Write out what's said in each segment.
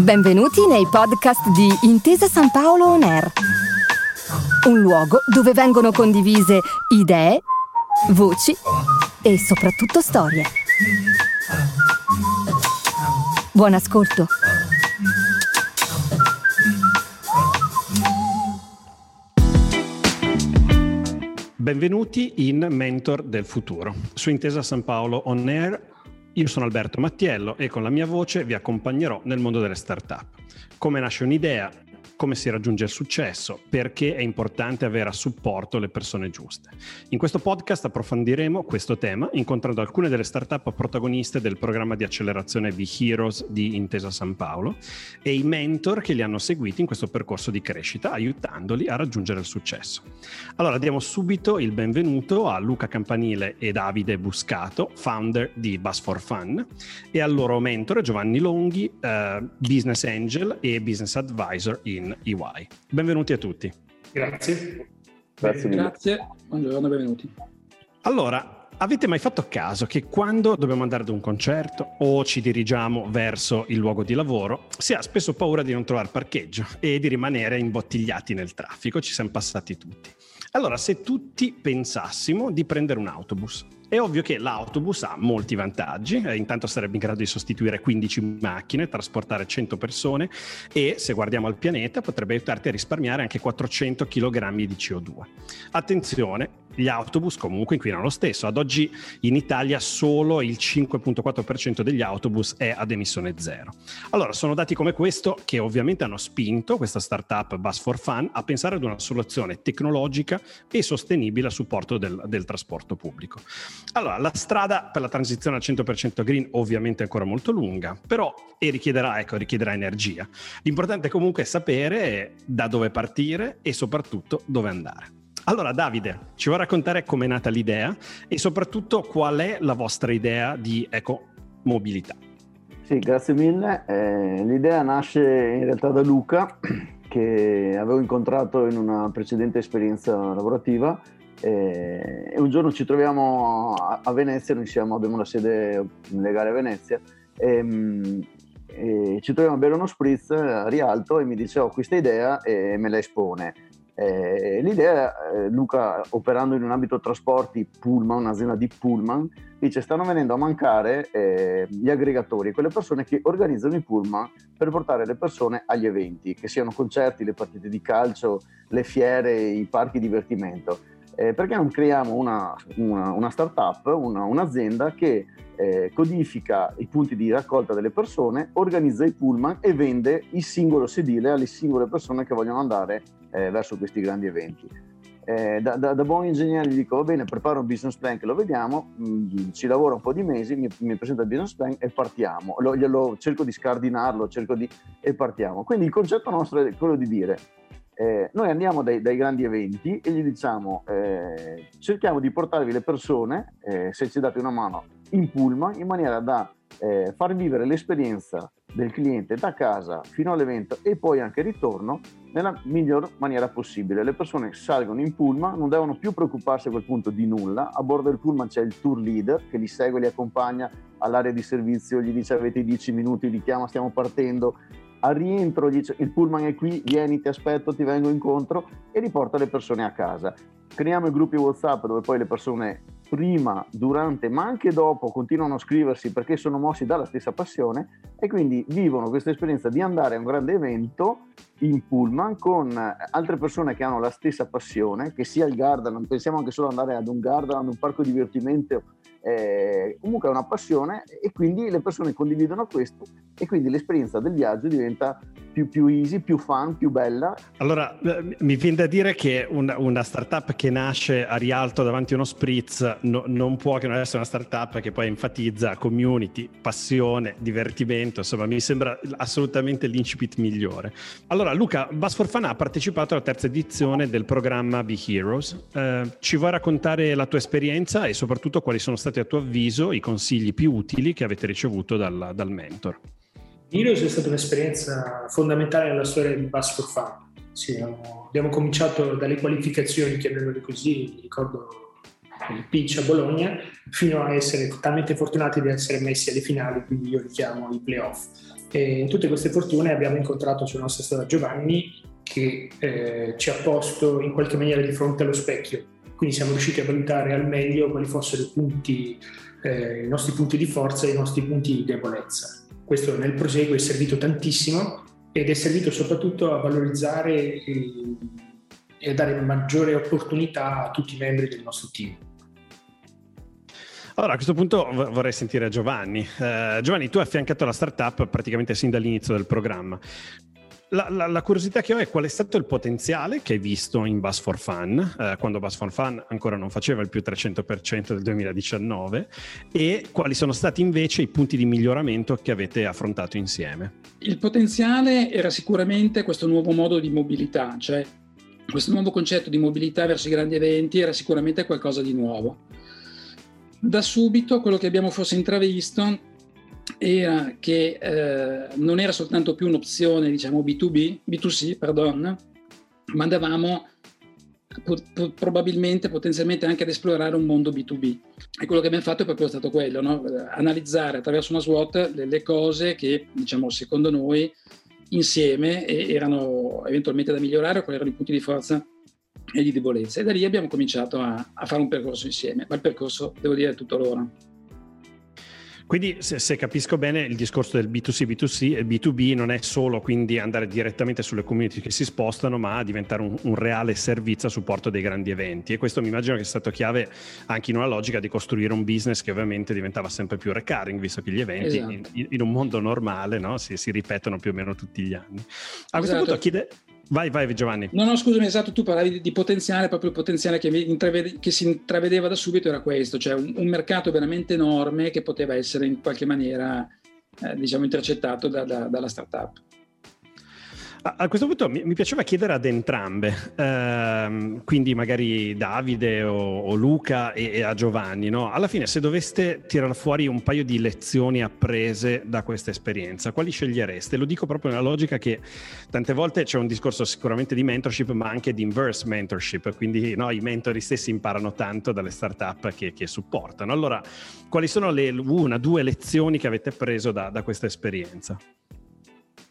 Benvenuti nei podcast di Intesa San Paolo On Air, un luogo dove vengono condivise idee, voci e soprattutto storie. Buon ascolto. Benvenuti in Mentor del Futuro. Su Intesa San Paolo On Air io sono Alberto Mattiello e con la mia voce vi accompagnerò nel mondo delle start-up. Come nasce un'idea, come si raggiunge il successo, perché è importante avere a supporto le persone giuste. In questo podcast approfondiremo questo tema incontrando alcune delle start-up protagoniste del programma di accelerazione The Heroes di Intesa San Paolo e i mentor che li hanno seguiti in questo percorso di crescita, aiutandoli a raggiungere il successo. Allora diamo subito il benvenuto a Luca Campanile e Davide Buscato, founder di Bus for Fun, e al loro mentore Giovanni Longhi, uh, business angel e business advisor in EY. Benvenuti a tutti. Grazie. Grazie. Grazie. Buongiorno, benvenuti. Allora, avete mai fatto caso che quando dobbiamo andare ad un concerto o ci dirigiamo verso il luogo di lavoro, si ha spesso paura di non trovare parcheggio e di rimanere imbottigliati nel traffico, ci siamo passati tutti. Allora, se tutti pensassimo di prendere un autobus, è ovvio che l'autobus ha molti vantaggi, eh, intanto sarebbe in grado di sostituire 15 macchine, trasportare 100 persone e se guardiamo al pianeta potrebbe aiutarti a risparmiare anche 400 kg di CO2. Attenzione, gli autobus comunque inquinano lo stesso. Ad oggi in Italia solo il 5.4% degli autobus è ad emissione zero. Allora, sono dati come questo che ovviamente hanno spinto questa startup Bus for Fun a pensare ad una soluzione tecnologica e sostenibile a supporto del, del trasporto pubblico. Allora, la strada per la transizione al 100% green ovviamente è ancora molto lunga, però e richiederà, ecco, richiederà energia. L'importante comunque è sapere da dove partire e soprattutto dove andare. Allora Davide, ci vuoi raccontare com'è nata l'idea e soprattutto qual è la vostra idea di ecomobilità? Sì, grazie mille. Eh, l'idea nasce in realtà da Luca, che avevo incontrato in una precedente esperienza lavorativa e un giorno ci troviamo a Venezia, noi siamo, abbiamo una sede legale a Venezia e, e ci troviamo a bere uno spritz a Rialto e mi dice ho questa idea e me la espone eh, l'idea, eh, Luca operando in un ambito trasporti Pullman, un'azienda di Pullman, dice stanno venendo a mancare eh, gli aggregatori, quelle persone che organizzano i Pullman per portare le persone agli eventi, che siano concerti, le partite di calcio, le fiere, i parchi divertimento. Eh, perché non creiamo una, una, una startup, una, un'azienda che eh, codifica i punti di raccolta delle persone, organizza i pullman e vende il singolo sedile alle singole persone che vogliono andare eh, verso questi grandi eventi. Eh, da, da, da, buon ingegnere gli dico va bene, preparo un business plan che lo vediamo, mh, mm, ci lavoro un po' di mesi, mi, mi presenta il business plan e partiamo. Lo, glielo, cerco di scardinarlo, cerco di, e partiamo. Quindi il concetto nostro è quello di dire eh, noi andiamo dai, dai, grandi eventi e gli diciamo eh, cerchiamo di portarvi le persone, eh, se ci date una mano, in pullman in maniera da eh, far vivere l'esperienza del cliente da casa fino all'evento e poi anche ritorno nella miglior maniera possibile. Le persone salgono in pullman, non devono più preoccuparsi a quel punto di nulla. A bordo del pullman c'è il tour leader che li segue, li accompagna all'area di servizio, gli dice avete 10 minuti, li chiama, stiamo partendo, al rientro dice il pullman è qui, vieni, ti aspetto, ti vengo incontro e riporta le persone a casa. Creiamo i gruppi WhatsApp dove poi le persone prima, durante, ma anche dopo continuano a scriversi perché sono mossi dalla stessa passione e quindi vivono questa esperienza di andare a un grande evento in pullman con altre persone che hanno la stessa passione, che sia il Gardaland, pensiamo anche solo ad andare ad un Gardaland, un parco divertimento eh, comunque è una passione e quindi le persone condividono questo e quindi l'esperienza del viaggio diventa più, più easy, più fun, più bella. Allora, eh, mi viene da dire che una, una startup che nasce a Rialto davanti a uno spritz no, non può che non essere una startup che poi enfatizza community, passione, divertimento, insomma mi sembra assolutamente l'incipit migliore. Allora Luca, Bus for Fun ha partecipato alla terza edizione del programma Be Heroes. Eh, ci vuoi raccontare la tua esperienza e soprattutto quali sono stati a tuo avviso i consigli più utili che avete ricevuto dal, dal mentor? Heroes è stata un'esperienza fondamentale nella storia di Bus for Fun. Sì, abbiamo, cominciato dalle qualificazioni, chiamiamole così, ricordo il pitch a Bologna, fino a essere talmente fortunati di essere messi alle finali, quindi io richiamo i playoff. E in tutte queste fortune abbiamo incontrato sulla nostra strada Giovanni che eh, ci ha posto in qualche maniera di fronte allo specchio. Quindi siamo riusciti a valutare al meglio quali fossero i, punti, eh, i nostri punti di forza e i nostri punti di debolezza. Questo nel proseguo è servito tantissimo ed è servito soprattutto a valorizzare e, e a dare maggiore opportunità a tutti i membri del nostro team. Allora, a questo punto vorrei sentire Giovanni. Uh, Giovanni, tu hai affiancato la startup praticamente sin dall'inizio del programma. La, la, la, curiosità che ho è qual è stato il potenziale che hai visto in Bus for Fun, eh, quando Bus for Fun ancora non faceva il più 300% del 2019, e quali sono stati invece i punti di miglioramento che avete affrontato insieme. Il potenziale era sicuramente questo nuovo modo di mobilità, cioè questo nuovo concetto di mobilità verso i grandi eventi era sicuramente qualcosa di nuovo. Da subito quello che abbiamo forse intravisto era che eh, non era soltanto più un'opzione, diciamo, B2B, B2C, pardon, ma andavamo probabilmente, potenzialmente anche ad esplorare un mondo B2B. E quello che abbiamo fatto è proprio stato quello, no? analizzare attraverso una SWOT le, le, cose che, diciamo, secondo noi, insieme erano eventualmente da migliorare quali erano i punti di forza e di debolezza. E da lì abbiamo cominciato a, a fare un percorso insieme, ma il percorso, devo dire, è tutto loro. Quindi se, se, capisco bene il discorso del B2C, B2C e B2B non è solo quindi andare direttamente sulle community che si spostano, ma diventare un, un, reale servizio a supporto dei grandi eventi. E questo mi immagino che è stato chiave anche in una logica di costruire un business che ovviamente diventava sempre più recurring, visto che gli eventi esatto. in, in, un mondo normale no? si, si, ripetono più o meno tutti gli anni. A questo esatto. punto chiede... Vai, vai Giovanni. No, no, scusami, esatto, tu parlavi di, potenziale, proprio il potenziale che, intravede, che, si intravedeva da subito era questo, cioè un, un, mercato veramente enorme che poteva essere in qualche maniera, eh, diciamo, intercettato da, da, dalla startup. A questo punto mi, piaceva chiedere ad entrambe, ehm, quindi magari Davide o, o Luca e, e, a Giovanni, no? alla fine se doveste tirare fuori un paio di lezioni apprese da questa esperienza, quali scegliereste? Lo dico proprio nella logica che tante volte c'è un discorso sicuramente di mentorship, ma anche di inverse mentorship, quindi no, i mentori stessi imparano tanto dalle startup che, che supportano. Allora, quali sono le una, due lezioni che avete preso da, da questa esperienza?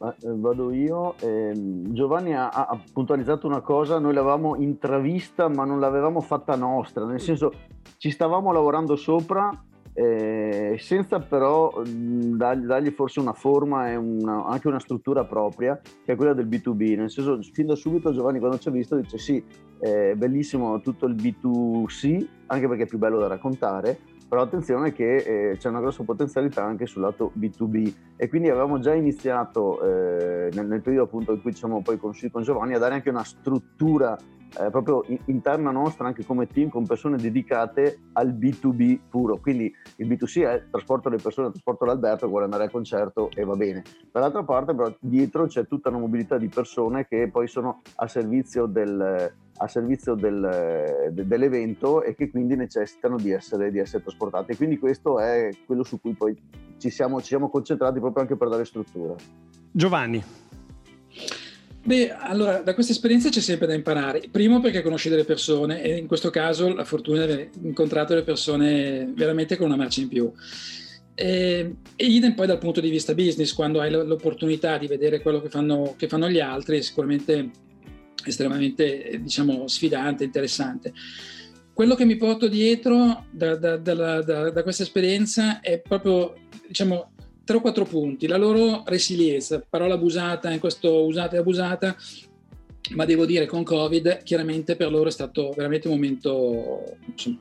Eh, vado io. Eh, Giovanni ha, ha, puntualizzato una cosa, noi l'avevamo intravista ma non l'avevamo fatta nostra, nel senso ci stavamo lavorando sopra eh, senza però dargli, dargli, forse una forma e una, anche una struttura propria che è quella del B2B, nel senso fin da subito Giovanni quando ci ha visto dice sì, è bellissimo tutto il B2C, anche perché è più bello da raccontare, però attenzione che eh, c'è una grossa potenzialità anche sul lato B2B e quindi avevamo già iniziato eh, nel, nel, periodo appunto in cui ci siamo poi conosciuti con Giovanni a dare anche una struttura eh, proprio in, interna nostra anche come team con persone dedicate al B2B puro quindi il B2C è trasporto le persone, trasporto l'Alberto vuole andare al concerto e va bene dall'altra parte però dietro c'è tutta una mobilità di persone che poi sono a servizio del a servizio del, de, dell'evento e che quindi necessitano di essere, di essere, trasportati. Quindi questo è quello su cui poi ci siamo, ci siamo concentrati proprio anche per dare struttura. Giovanni. Beh, allora, da questa esperienza c'è sempre da imparare. Primo perché conosci delle persone e in questo caso la fortuna di aver incontrato le persone veramente con una marcia in più. E, e idem poi dal punto di vista business, quando hai l'opportunità di vedere quello che fanno, che fanno gli altri, sicuramente estremamente diciamo, sfidante, interessante. Quello che mi porto dietro da, da, da, da questa esperienza è proprio diciamo, tre o quattro punti. La loro resilienza, parola abusata, in questo usata e abusata, ma devo dire con Covid chiaramente per loro è stato veramente un momento, insomma,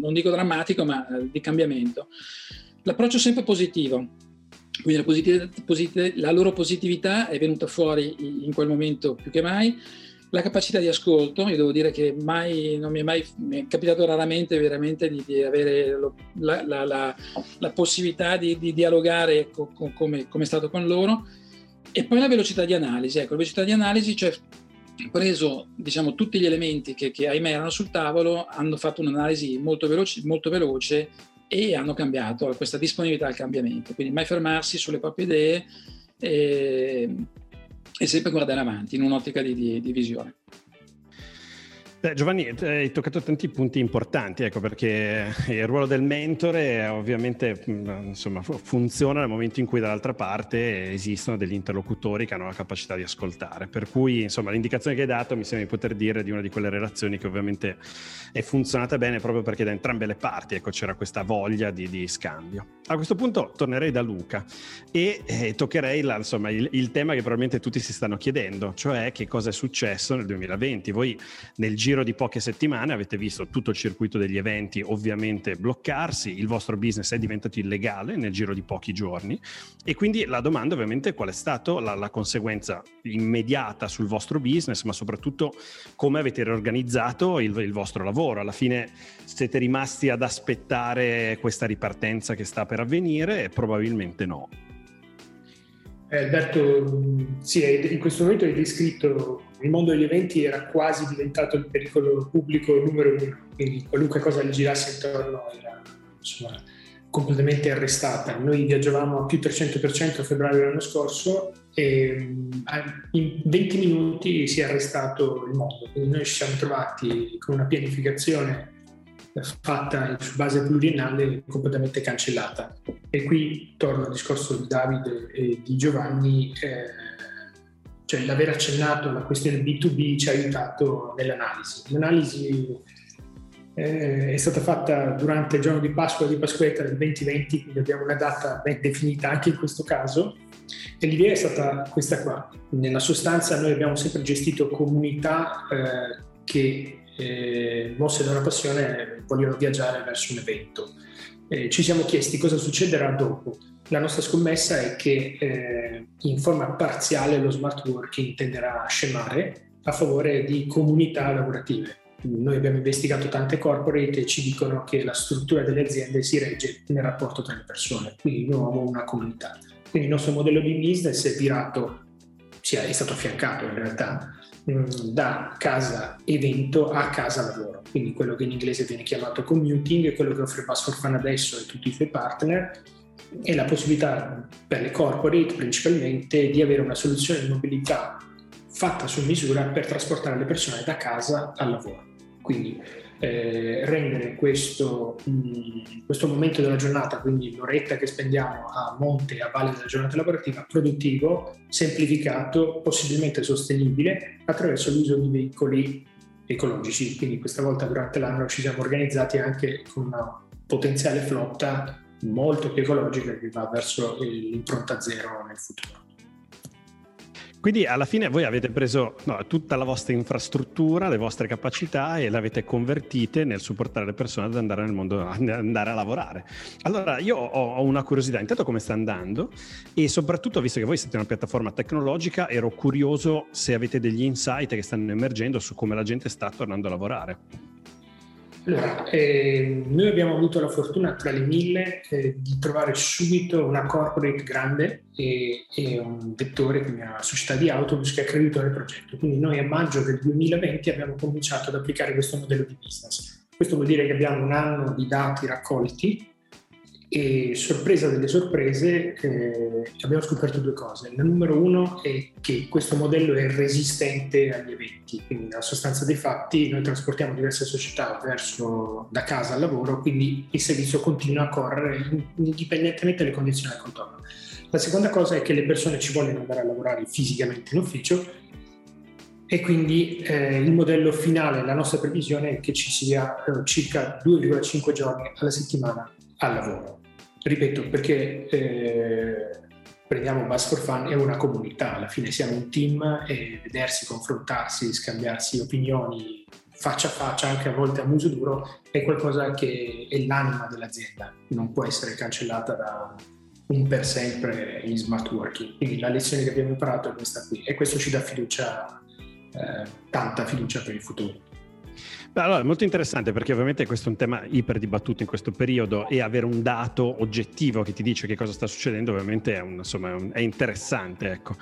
non dico drammatico, ma eh, di cambiamento. L'approccio sempre positivo, quindi la, positiv- positiv- la loro positività è venuta fuori in quel momento più che mai la capacità di ascolto, io devo dire che mai, non mi è mai mi è capitato raramente veramente di, di avere lo, la, la, la, la, possibilità di, di dialogare co, co, come, come, è stato con loro e poi la velocità di analisi. Ecco, la velocità di analisi, cioè preso diciamo, tutti gli elementi che, che ahimè erano sul tavolo, hanno fatto un'analisi molto veloce, molto veloce e hanno cambiato questa disponibilità al cambiamento. Quindi mai fermarsi sulle proprie idee. E, e sempre guardare avanti in un'ottica di, di, di visione. Beh, Giovanni, hai toccato tanti punti importanti, ecco, perché il ruolo del mentore ovviamente insomma, funziona nel momento in cui dall'altra parte esistono degli interlocutori che hanno la capacità di ascoltare. Per cui, insomma, l'indicazione che hai dato mi sembra di poter dire di una di quelle relazioni che ovviamente è funzionata bene proprio perché da entrambe le parti ecco, c'era questa voglia di, di scambio. A questo punto tornerei da Luca e eh, toccherei la, insomma, il, il tema che probabilmente tutti si stanno chiedendo, cioè che cosa è successo nel 2020. Voi nel giro giro di poche settimane avete visto tutto il circuito degli eventi ovviamente bloccarsi, il vostro business è diventato illegale nel giro di pochi giorni e quindi la domanda ovviamente qual è stata la, la conseguenza immediata sul vostro business, ma soprattutto come avete riorganizzato il, il vostro lavoro. Alla fine siete rimasti ad aspettare questa ripartenza che sta per avvenire? Probabilmente no. Eh, Alberto, sì, in questo momento hai descritto il mondo degli eventi era quasi diventato il pericolo pubblico numero uno, quindi qualunque cosa gli girasse intorno era insomma, completamente arrestata. Noi viaggiavamo a più 300% a febbraio dell'anno scorso e mm, in 20 minuti si è arrestato il mondo, quindi noi ci siamo trovati con una pianificazione fatta su base pluriennale completamente cancellata. E qui torno al discorso di Davide e di Giovanni, eh, cioè l'aver accennato alla questione B2B ci ha aiutato nell'analisi. L'analisi eh, è stata fatta durante il giorno di Pasqua di Pasquetta del 2020, quindi abbiamo una data ben definita anche in questo caso. E l'idea è stata questa qua. Nella sostanza noi abbiamo sempre gestito comunità eh, che eh, mosse da una passione vogliono viaggiare verso un evento. Eh, ci siamo chiesti cosa succederà dopo. La nostra scommessa è che eh, in forma parziale lo smart working tenderà a scemare a favore di comunità lavorative. Noi abbiamo investigato tante corporate e ci dicono che la struttura delle aziende si regge nel rapporto tra le persone, quindi noi abbiamo una comunità. Quindi il nostro modello di business è virato, è stato affiancato in realtà da casa evento a casa lavoro, quindi quello che in inglese viene chiamato commuting, quello che offre Fun adesso e tutti i suoi partner, e la possibilità per le corporate principalmente di avere una soluzione di mobilità fatta su misura per trasportare le persone da casa al lavoro. Quindi eh, rendere questo, mh, mm, questo, momento della giornata, quindi l'oretta che spendiamo a monte, a valle della giornata lavorativa, produttivo, semplificato, possibilmente sostenibile attraverso l'uso di veicoli ecologici. Quindi questa volta durante l'anno ci siamo organizzati anche con una potenziale flotta molto più ecologica che va verso l'impronta zero nel futuro. Quindi alla fine voi avete preso no, tutta la vostra infrastruttura, le vostre capacità e le avete convertite nel supportare le persone ad andare nel mondo, ad andare a lavorare. Allora io ho, una curiosità, intanto come sta andando e soprattutto visto che voi siete una piattaforma tecnologica ero curioso se avete degli insight che stanno emergendo su come la gente sta tornando a lavorare. Allora, eh, noi abbiamo avuto la fortuna tra le mille eh, di trovare subito una corporate grande e, e, un vettore, quindi una società di autobus che ha creduto nel progetto. Quindi noi a maggio del 2020 abbiamo cominciato ad applicare questo modello di business. Questo vuol dire che abbiamo un anno di dati raccolti e sorpresa delle sorprese eh, abbiamo scoperto due cose. La numero uno è che questo modello è resistente agli eventi, quindi nella sostanza dei fatti noi trasportiamo diverse società verso, da casa al lavoro, quindi il servizio continua a correre indipendentemente dalle condizioni del contorno. La seconda cosa è che le persone ci vogliono andare a lavorare fisicamente in ufficio e quindi eh, il modello finale, la nostra previsione è che ci sia eh, circa 2,5 giorni alla settimana al lavoro. Ripeto, perché eh, prendiamo Bus for Fun è una comunità, alla fine siamo un team e vedersi, confrontarsi, scambiarsi opinioni faccia a faccia, anche a volte a muso duro, è qualcosa che è l'anima dell'azienda, non può essere cancellata da un per sempre in smart working. Quindi la lezione che abbiamo imparato è questa qui e questo ci dà fiducia, eh, tanta fiducia per il futuro. Allora, molto interessante perché ovviamente questo è un tema iper dibattuto in questo periodo e avere un dato oggettivo che ti dice che cosa sta succedendo ovviamente è, un, insomma, è interessante. Ecco.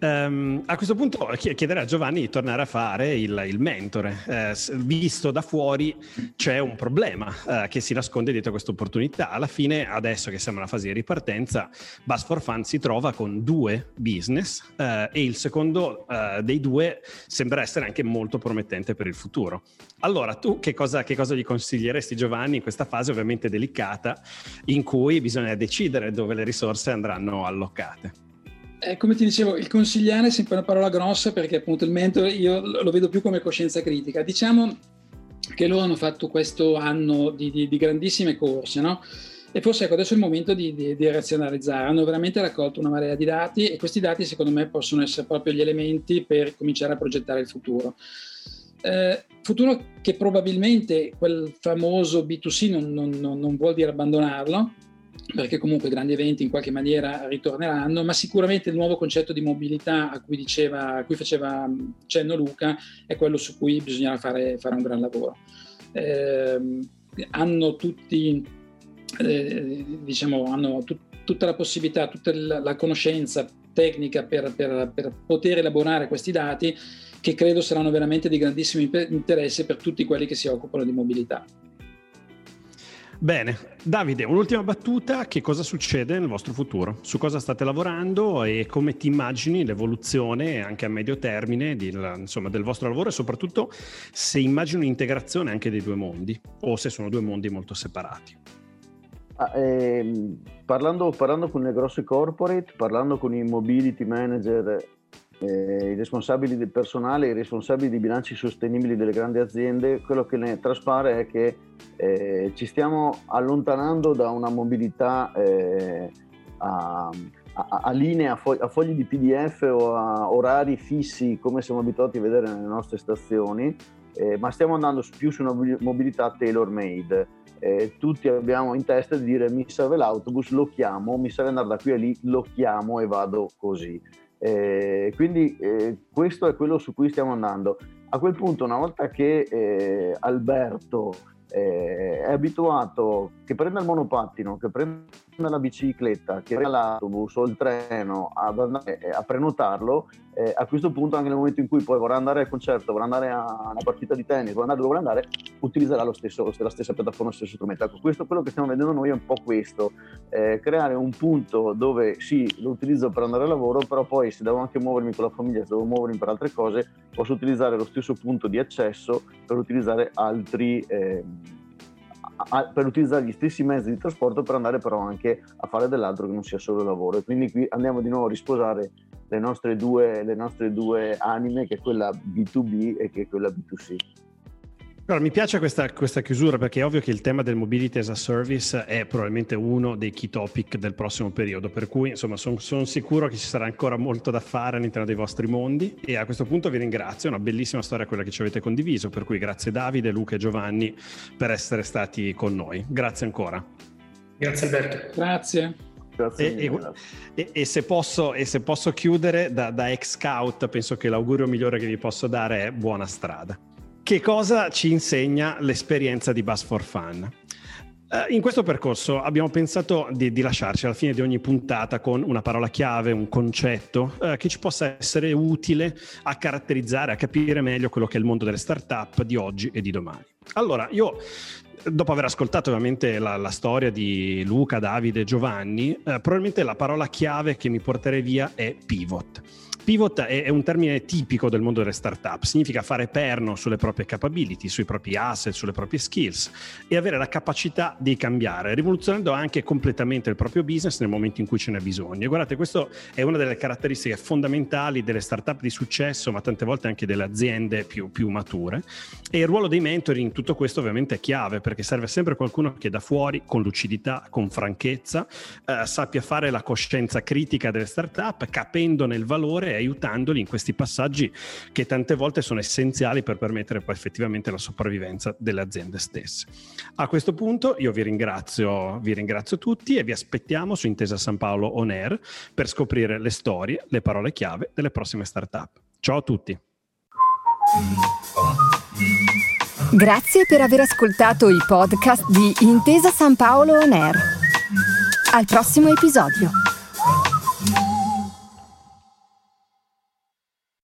Um, a questo punto chiederei a Giovanni di tornare a fare il, il mentore. Eh, visto da fuori c'è un problema eh, che si nasconde dietro questa opportunità. Alla fine, adesso che siamo nella fase di ripartenza, Bus for Fun si trova con due business eh, e il secondo eh, dei due sembra essere anche molto promettente per il futuro. Allora, tu che cosa, che cosa gli consiglieresti Giovanni in questa fase ovviamente delicata in cui bisogna decidere dove le risorse andranno allocate? Eh, come ti dicevo, il consigliare è sempre una parola grossa perché appunto il mentore io lo vedo più come coscienza critica. Diciamo che loro hanno fatto questo anno di, di, di grandissime corse, no? E forse ecco, adesso è il momento di, di, di, razionalizzare. Hanno veramente raccolto una marea di dati e questi dati secondo me possono essere proprio gli elementi per cominciare a progettare il futuro. Eh, futuro che probabilmente quel famoso B2C non, non, non, vuol dire abbandonarlo, perché comunque i grandi eventi in qualche maniera ritorneranno, ma sicuramente il nuovo concetto di mobilità a cui, diceva, a cui faceva cenno Luca è quello su cui bisognerà fare, fare un gran lavoro. Eh, hanno tutti, eh, diciamo, hanno tut, tutta la possibilità, tutta la, la conoscenza tecnica per, per, per poter elaborare questi dati che credo saranno veramente di grandissimo interesse per tutti quelli che si occupano di mobilità. Bene, Davide, un'ultima battuta, che cosa succede nel vostro futuro? Su cosa state lavorando e come ti immagini l'evoluzione anche a medio termine di, insomma, del vostro lavoro e soprattutto se immagini un'integrazione anche dei due mondi o se sono due mondi molto separati? Ah, ehm, parlando, parlando, con le grosse corporate, parlando con i mobility manager eh, i responsabili del personale, i responsabili di bilanci sostenibili delle grandi aziende, quello che ne traspare è che eh, ci stiamo allontanando da una mobilità eh, a, a, a, linee, a, fo- a, fogli di PDF o a orari fissi come siamo abituati a vedere nelle nostre stazioni, eh, ma stiamo andando più su una mobilità tailor made. Eh, tutti abbiamo in testa di dire mi serve l'autobus, lo chiamo, mi serve andare da qui a lì, lo chiamo e vado così. Eh, quindi eh, questo è quello su cui stiamo andando. A quel punto, una volta che eh, Alberto eh, è abituato che prenda il monopattino, che prenda la bicicletta, che prenda l'autobus o il treno ad andare a prenotarlo, eh, a questo punto anche nel momento in cui poi vorrà andare al concerto, vorrà andare a una partita di tennis, vorrà andare dove vuole andare, utilizzerà lo stesso, la stessa piattaforma, lo stesso strumento. Ecco, questo quello che stiamo vedendo noi è un po' questo, eh, creare un punto dove sì, lo utilizzo per andare al lavoro, però poi se devo anche muovermi con la famiglia, se devo muovermi per altre cose, posso utilizzare lo stesso punto di accesso per utilizzare altri... Eh, a, per utilizzare gli stessi mezzi di trasporto per andare però anche a fare dell'altro che non sia solo lavoro. E quindi qui andiamo di nuovo a risposare le nostre due, le nostre due anime, che è quella B2B e che è quella B2C. Allora, mi piace questa, questa, chiusura perché è ovvio che il tema del mobility as a service è probabilmente uno dei key topic del prossimo periodo, per cui insomma sono son sicuro che ci sarà ancora molto da fare all'interno dei vostri mondi e a questo punto vi ringrazio, è una bellissima storia quella che ci avete condiviso, per cui grazie Davide, Luca e Giovanni per essere stati con noi. Grazie ancora. Grazie Alberto. Grazie. E, e, e, se posso, e, se posso, chiudere da, da ex scout, penso che l'augurio migliore che vi posso dare è buona strada. Che cosa ci insegna l'esperienza di Bus for Fun? Uh, in questo percorso abbiamo pensato di, di, lasciarci alla fine di ogni puntata con una parola chiave, un concetto uh, che ci possa essere utile a caratterizzare, a capire meglio quello che è il mondo delle start-up di oggi e di domani. Allora, io dopo aver ascoltato ovviamente la, la, storia di Luca, Davide e Giovanni, eh, probabilmente la parola chiave che mi porterei via è pivot. Pivot è, un termine tipico del mondo delle startup, significa fare perno sulle proprie capability, sui propri asset, sulle proprie skills e avere la capacità di cambiare, rivoluzionando anche completamente il proprio business nel momento in cui ce n'è bisogno. E guardate, questa è una delle caratteristiche fondamentali delle startup di successo, ma tante volte anche delle aziende più, più mature. E il ruolo dei mentori in tutto questo ovviamente è chiave perché serve sempre qualcuno che da fuori, con lucidità, con franchezza, eh, sappia fare la coscienza critica delle startup, capendone il valore e aiutandoli in questi passaggi che tante volte sono essenziali per permettere poi effettivamente la sopravvivenza delle aziende stesse. A questo punto io vi ringrazio, vi ringrazio tutti e vi aspettiamo su Intesa San Paolo On Air per scoprire le storie, le parole chiave delle prossime startup. Ciao a tutti. Grazie per aver ascoltato i podcast di Intesa San Paolo On Air. Al prossimo episodio.